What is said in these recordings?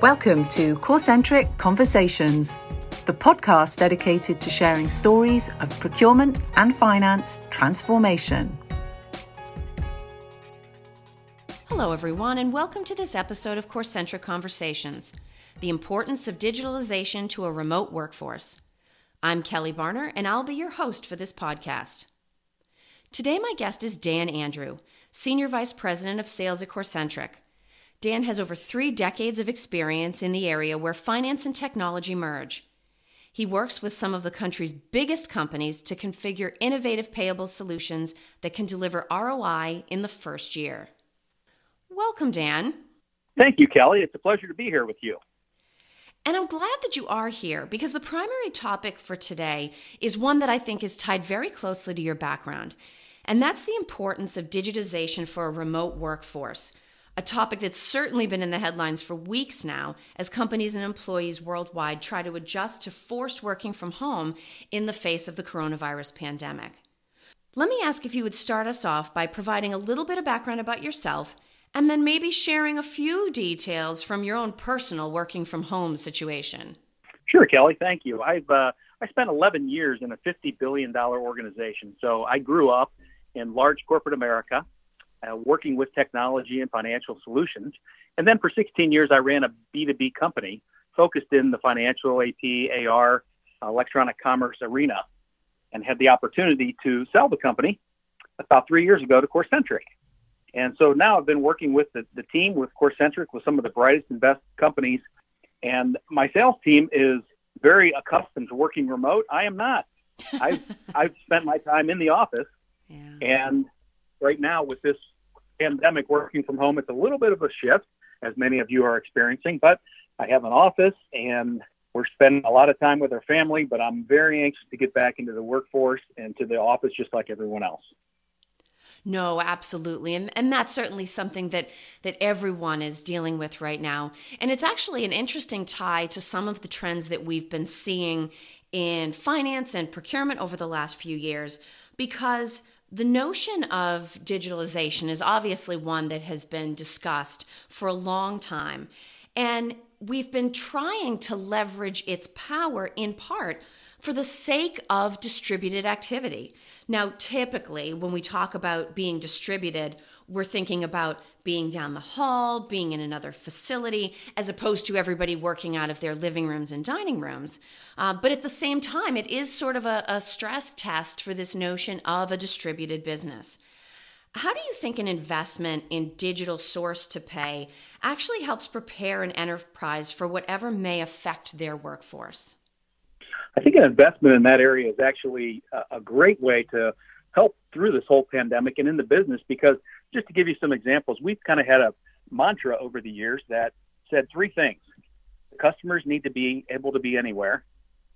Welcome to Corcentric Conversations, the podcast dedicated to sharing stories of procurement and finance transformation. Hello, everyone, and welcome to this episode of Corcentric Conversations The Importance of Digitalization to a Remote Workforce. I'm Kelly Barner, and I'll be your host for this podcast. Today, my guest is Dan Andrew, Senior Vice President of Sales at Corcentric. Dan has over three decades of experience in the area where finance and technology merge. He works with some of the country's biggest companies to configure innovative payable solutions that can deliver ROI in the first year. Welcome, Dan. Thank you, Kelly. It's a pleasure to be here with you. And I'm glad that you are here because the primary topic for today is one that I think is tied very closely to your background. And that's the importance of digitization for a remote workforce a topic that's certainly been in the headlines for weeks now as companies and employees worldwide try to adjust to forced working from home in the face of the coronavirus pandemic. Let me ask if you would start us off by providing a little bit of background about yourself and then maybe sharing a few details from your own personal working from home situation. Sure, Kelly. Thank you. I've uh, I spent 11 years in a 50 billion dollar organization, so I grew up in large corporate America uh, working with technology and financial solutions. And then for 16 years, I ran a B2B company focused in the financial AP, AR, electronic commerce arena and had the opportunity to sell the company about three years ago to Corcentric. And so now I've been working with the, the team with Corcentric with some of the brightest and best companies. And my sales team is very accustomed to working remote. I am not. I've, I've spent my time in the office. Yeah. And right now with this pandemic working from home, it's a little bit of a shift, as many of you are experiencing. But I have an office and we're spending a lot of time with our family, but I'm very anxious to get back into the workforce and to the office just like everyone else. No, absolutely. And and that's certainly something that that everyone is dealing with right now. And it's actually an interesting tie to some of the trends that we've been seeing in finance and procurement over the last few years because the notion of digitalization is obviously one that has been discussed for a long time. And we've been trying to leverage its power in part for the sake of distributed activity. Now, typically, when we talk about being distributed, we're thinking about being down the hall, being in another facility, as opposed to everybody working out of their living rooms and dining rooms. Uh, but at the same time, it is sort of a, a stress test for this notion of a distributed business. How do you think an investment in digital source to pay actually helps prepare an enterprise for whatever may affect their workforce? I think an investment in that area is actually a, a great way to help through this whole pandemic and in the business because just to give you some examples, we've kind of had a mantra over the years that said three things. The customers need to be able to be anywhere,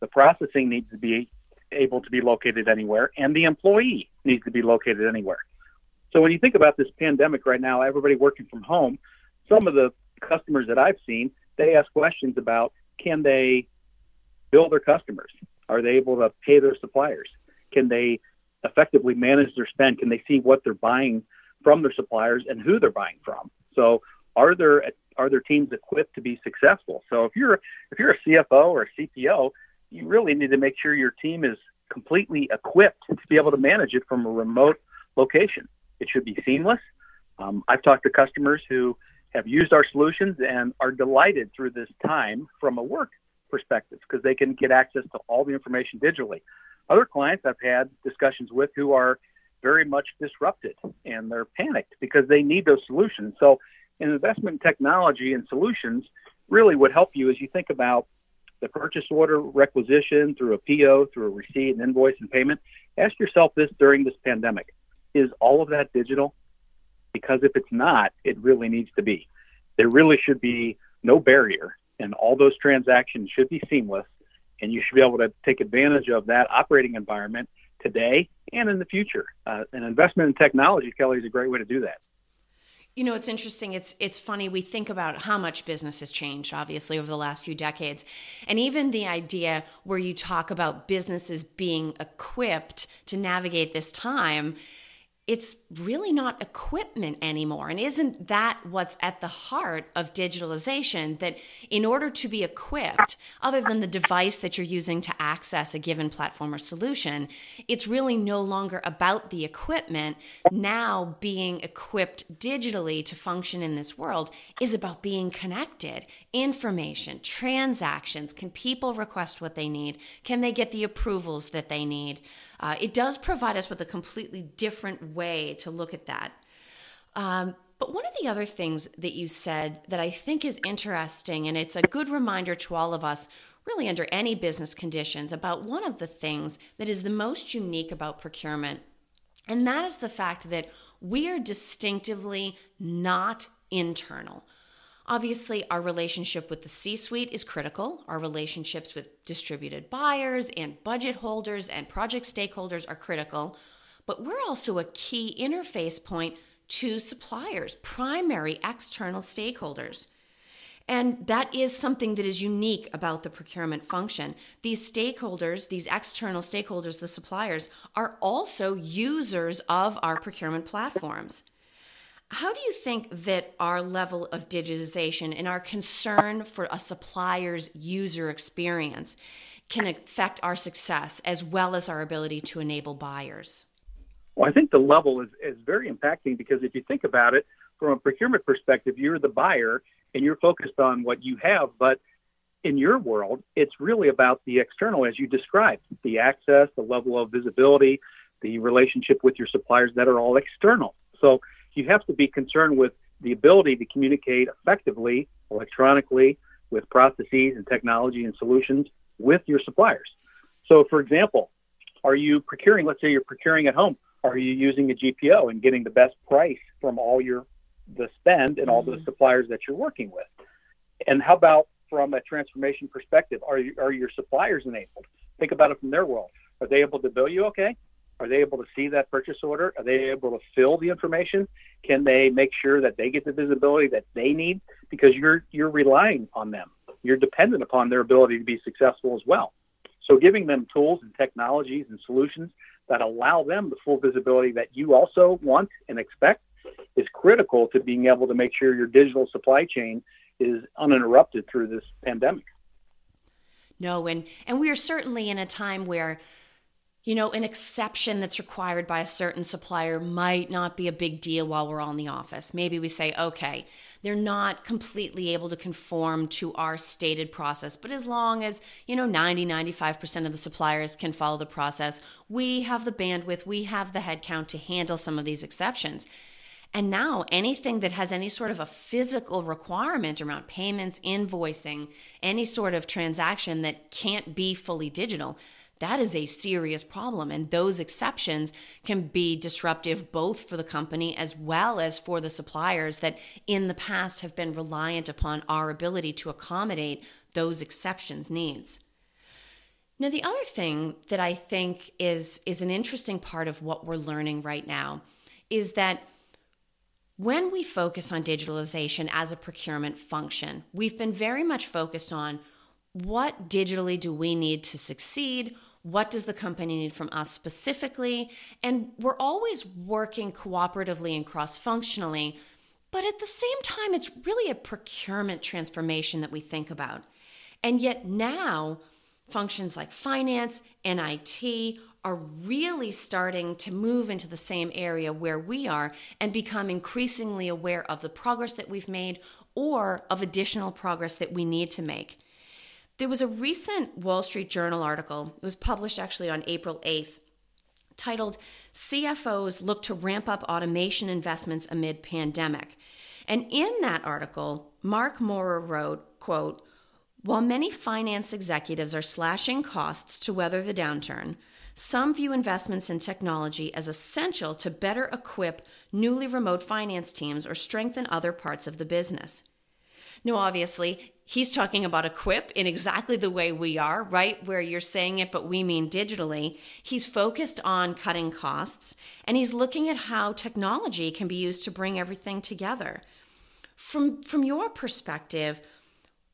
the processing needs to be able to be located anywhere, and the employee needs to be located anywhere. So when you think about this pandemic right now, everybody working from home, some of the customers that I've seen, they ask questions about can they bill their customers? Are they able to pay their suppliers? Can they effectively manage their spend? Can they see what they're buying from their suppliers and who they're buying from. So are there are their teams equipped to be successful? So if you're if you're a CFO or a CPO, you really need to make sure your team is completely equipped to be able to manage it from a remote location. It should be seamless. Um, I've talked to customers who have used our solutions and are delighted through this time from a work perspective because they can get access to all the information digitally. Other clients I've had discussions with who are very much disrupted and they're panicked because they need those solutions. So, an investment in technology and solutions really would help you as you think about the purchase order requisition through a PO, through a receipt, and invoice and payment. Ask yourself this during this pandemic is all of that digital? Because if it's not, it really needs to be. There really should be no barrier, and all those transactions should be seamless, and you should be able to take advantage of that operating environment today and in the future. Uh, an investment in technology, Kelly, is a great way to do that. You know, it's interesting. It's it's funny. We think about how much business has changed, obviously, over the last few decades, and even the idea where you talk about businesses being equipped to navigate this time. It's really not equipment anymore. And isn't that what's at the heart of digitalization? That in order to be equipped, other than the device that you're using to access a given platform or solution, it's really no longer about the equipment. Now, being equipped digitally to function in this world is about being connected, information, transactions. Can people request what they need? Can they get the approvals that they need? Uh, it does provide us with a completely different way to look at that. Um, but one of the other things that you said that I think is interesting, and it's a good reminder to all of us, really under any business conditions, about one of the things that is the most unique about procurement. And that is the fact that we are distinctively not internal. Obviously, our relationship with the C suite is critical. Our relationships with distributed buyers and budget holders and project stakeholders are critical. But we're also a key interface point to suppliers, primary external stakeholders. And that is something that is unique about the procurement function. These stakeholders, these external stakeholders, the suppliers, are also users of our procurement platforms. How do you think that our level of digitization and our concern for a supplier's user experience can affect our success as well as our ability to enable buyers? Well, I think the level is, is very impacting because if you think about it from a procurement perspective, you're the buyer and you're focused on what you have. But in your world, it's really about the external, as you described the access, the level of visibility, the relationship with your suppliers that are all external. So you have to be concerned with the ability to communicate effectively electronically with processes and technology and solutions with your suppliers. So, for example, are you procuring, let's say you're procuring at home, are you using a GPO and getting the best price from all your the spend and all mm-hmm. the suppliers that you're working with? And how about from a transformation perspective, are you, are your suppliers enabled? Think about it from their world. Are they able to bill you okay? Are they able to see that purchase order? Are they able to fill the information? Can they make sure that they get the visibility that they need? Because you're you're relying on them. You're dependent upon their ability to be successful as well. So giving them tools and technologies and solutions that allow them the full visibility that you also want and expect is critical to being able to make sure your digital supply chain is uninterrupted through this pandemic. No, and and we are certainly in a time where you know, an exception that's required by a certain supplier might not be a big deal while we're all in the office. Maybe we say, okay, they're not completely able to conform to our stated process, but as long as, you know, 90, 95% of the suppliers can follow the process, we have the bandwidth, we have the headcount to handle some of these exceptions. And now anything that has any sort of a physical requirement around payments, invoicing, any sort of transaction that can't be fully digital, that is a serious problem. And those exceptions can be disruptive both for the company as well as for the suppliers that in the past have been reliant upon our ability to accommodate those exceptions needs. Now, the other thing that I think is, is an interesting part of what we're learning right now is that when we focus on digitalization as a procurement function, we've been very much focused on what digitally do we need to succeed? What does the company need from us specifically? And we're always working cooperatively and cross functionally. But at the same time, it's really a procurement transformation that we think about. And yet now, functions like finance and IT are really starting to move into the same area where we are and become increasingly aware of the progress that we've made or of additional progress that we need to make. There was a recent Wall Street Journal article, it was published actually on April 8th, titled CFOs Look to Ramp Up Automation Investments Amid Pandemic. And in that article, Mark Maurer wrote, quote, while many finance executives are slashing costs to weather the downturn, some view investments in technology as essential to better equip newly remote finance teams or strengthen other parts of the business. Now, obviously, he's talking about equip in exactly the way we are, right? Where you're saying it, but we mean digitally. He's focused on cutting costs and he's looking at how technology can be used to bring everything together. From, from your perspective,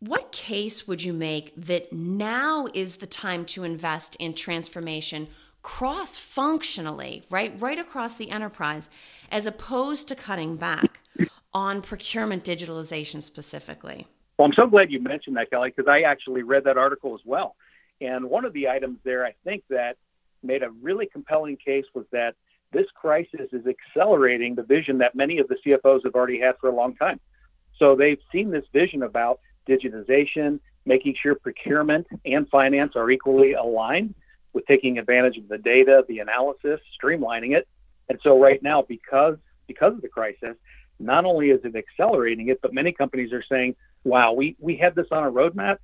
what case would you make that now is the time to invest in transformation cross functionally, right, right across the enterprise, as opposed to cutting back on procurement digitalization specifically. Well, I'm so glad you mentioned that, Kelly, because I actually read that article as well. And one of the items there, I think that made a really compelling case was that this crisis is accelerating the vision that many of the CFOs have already had for a long time. So they've seen this vision about digitization, making sure procurement and finance are equally aligned with taking advantage of the data, the analysis, streamlining it. And so right now, because because of the crisis, not only is it accelerating it, but many companies are saying, wow, we, we had this on a roadmap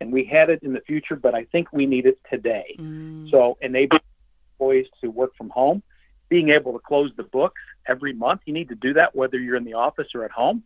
and we had it in the future, but I think we need it today. Mm. So enabling employees to work from home, being able to close the books every month. You need to do that whether you're in the office or at home.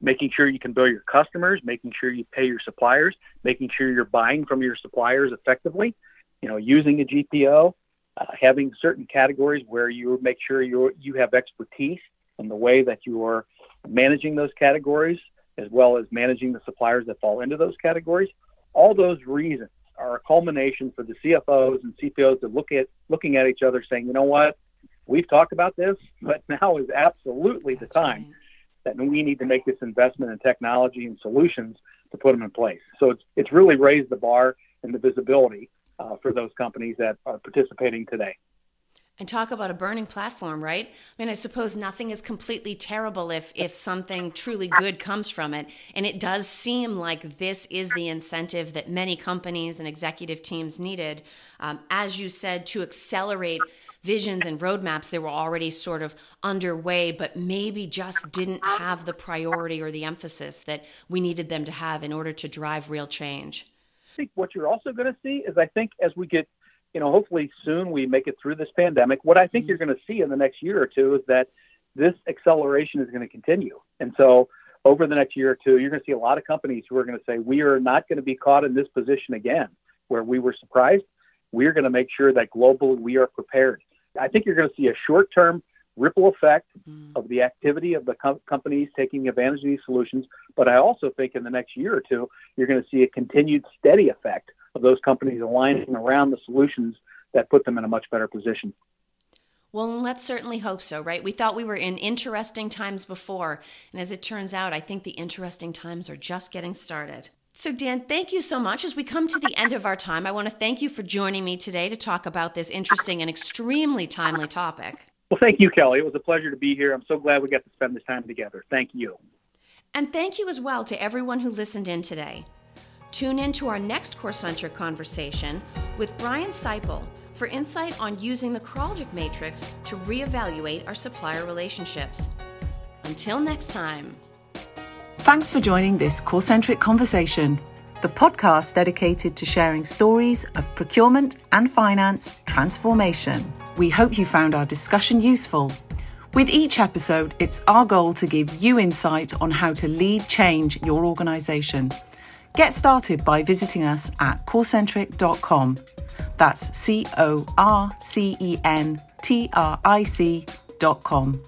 Making sure you can bill your customers, making sure you pay your suppliers, making sure you're buying from your suppliers effectively. You know, using a GPO, uh, having certain categories where you make sure you you have expertise in the way that you are managing those categories as well as managing the suppliers that fall into those categories. All those reasons are a culmination for the CFOs and CPOs to look at looking at each other saying, you know what, we've talked about this, but now is absolutely the time that we need to make this investment in technology and solutions to put them in place. So it's it's really raised the bar and the visibility uh, for those companies that are participating today and talk about a burning platform, right? I mean, I suppose nothing is completely terrible if if something truly good comes from it. And it does seem like this is the incentive that many companies and executive teams needed, um, as you said, to accelerate visions and roadmaps that were already sort of underway, but maybe just didn't have the priority or the emphasis that we needed them to have in order to drive real change. I think what you're also going to see is I think as we get you know, hopefully soon we make it through this pandemic. What I think mm-hmm. you're going to see in the next year or two is that this acceleration is going to continue. And so over the next year or two, you're going to see a lot of companies who are going to say, we are not going to be caught in this position again where we were surprised. We're going to make sure that globally we are prepared. I think you're going to see a short term ripple effect mm. of the activity of the com- companies taking advantage of these solutions. But I also think in the next year or two, you're going to see a continued steady effect of those companies aligning around the solutions that put them in a much better position. Well, let's certainly hope so, right? We thought we were in interesting times before, and as it turns out, I think the interesting times are just getting started. So, Dan, thank you so much. As we come to the end of our time, I want to thank you for joining me today to talk about this interesting and extremely timely topic. Well, thank you, Kelly. It was a pleasure to be here. I'm so glad we got to spend this time together. Thank you. And thank you as well to everyone who listened in today. Tune in to our next Corcentric conversation with Brian Seipel for insight on using the Kraljic Matrix to reevaluate our supplier relationships. Until next time. Thanks for joining this Corcentric conversation, the podcast dedicated to sharing stories of procurement and finance transformation. We hope you found our discussion useful. With each episode, it's our goal to give you insight on how to lead change your organisation Get started by visiting us at corcentric.com. That's C O R C E N T R I C.com.